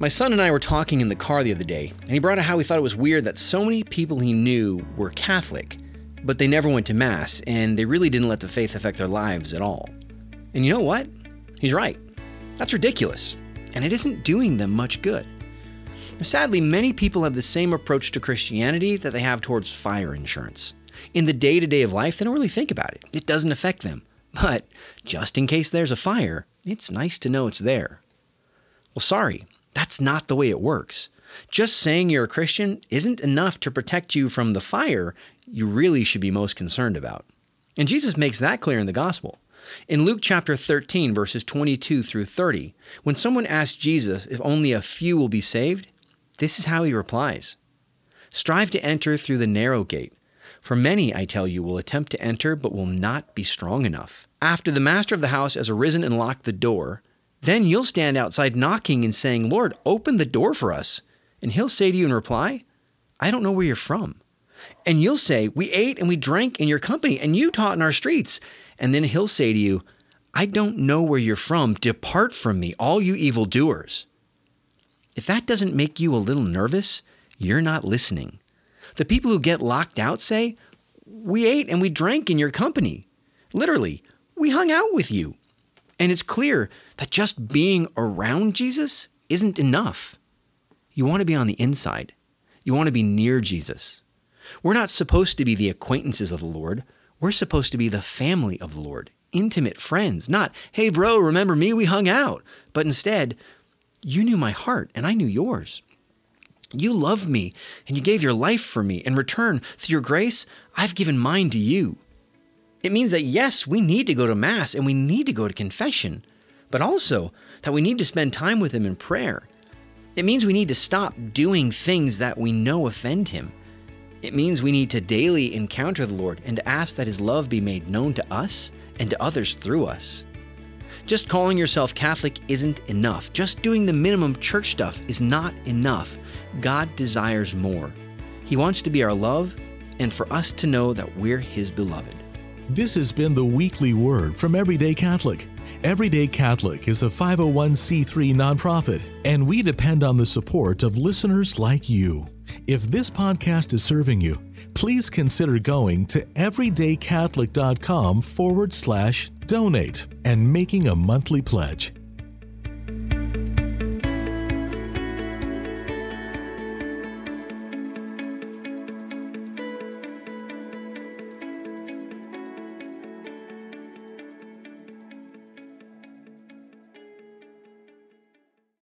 My son and I were talking in the car the other day, and he brought up how he thought it was weird that so many people he knew were Catholic, but they never went to Mass, and they really didn't let the faith affect their lives at all. And you know what? He's right. That's ridiculous, and it isn't doing them much good. Sadly, many people have the same approach to Christianity that they have towards fire insurance. In the day to day of life, they don't really think about it, it doesn't affect them. But just in case there's a fire, it's nice to know it's there. Well, sorry, that's not the way it works. Just saying you're a Christian isn't enough to protect you from the fire you really should be most concerned about. And Jesus makes that clear in the gospel. In Luke chapter 13, verses 22 through 30, when someone asks Jesus if only a few will be saved, this is how he replies Strive to enter through the narrow gate. For many, I tell you, will attempt to enter, but will not be strong enough. After the master of the house has arisen and locked the door, then you'll stand outside knocking and saying, Lord, open the door for us. And he'll say to you in reply, I don't know where you're from. And you'll say, We ate and we drank in your company, and you taught in our streets. And then he'll say to you, I don't know where you're from. Depart from me, all you evildoers. If that doesn't make you a little nervous, you're not listening. The people who get locked out say, We ate and we drank in your company. Literally, we hung out with you. And it's clear that just being around Jesus isn't enough. You want to be on the inside, you want to be near Jesus. We're not supposed to be the acquaintances of the Lord. We're supposed to be the family of the Lord, intimate friends, not, hey, bro, remember me? We hung out. But instead, you knew my heart and I knew yours. You loved me and you gave your life for me. In return, through your grace, I've given mine to you. It means that yes, we need to go to Mass and we need to go to confession, but also that we need to spend time with Him in prayer. It means we need to stop doing things that we know offend Him. It means we need to daily encounter the Lord and to ask that His love be made known to us and to others through us. Just calling yourself Catholic isn't enough. Just doing the minimum church stuff is not enough. God desires more. He wants to be our love and for us to know that we're His beloved. This has been the weekly word from Everyday Catholic. Everyday Catholic is a 501c3 nonprofit, and we depend on the support of listeners like you. If this podcast is serving you, please consider going to everydaycatholic.com forward slash donate and making a monthly pledge.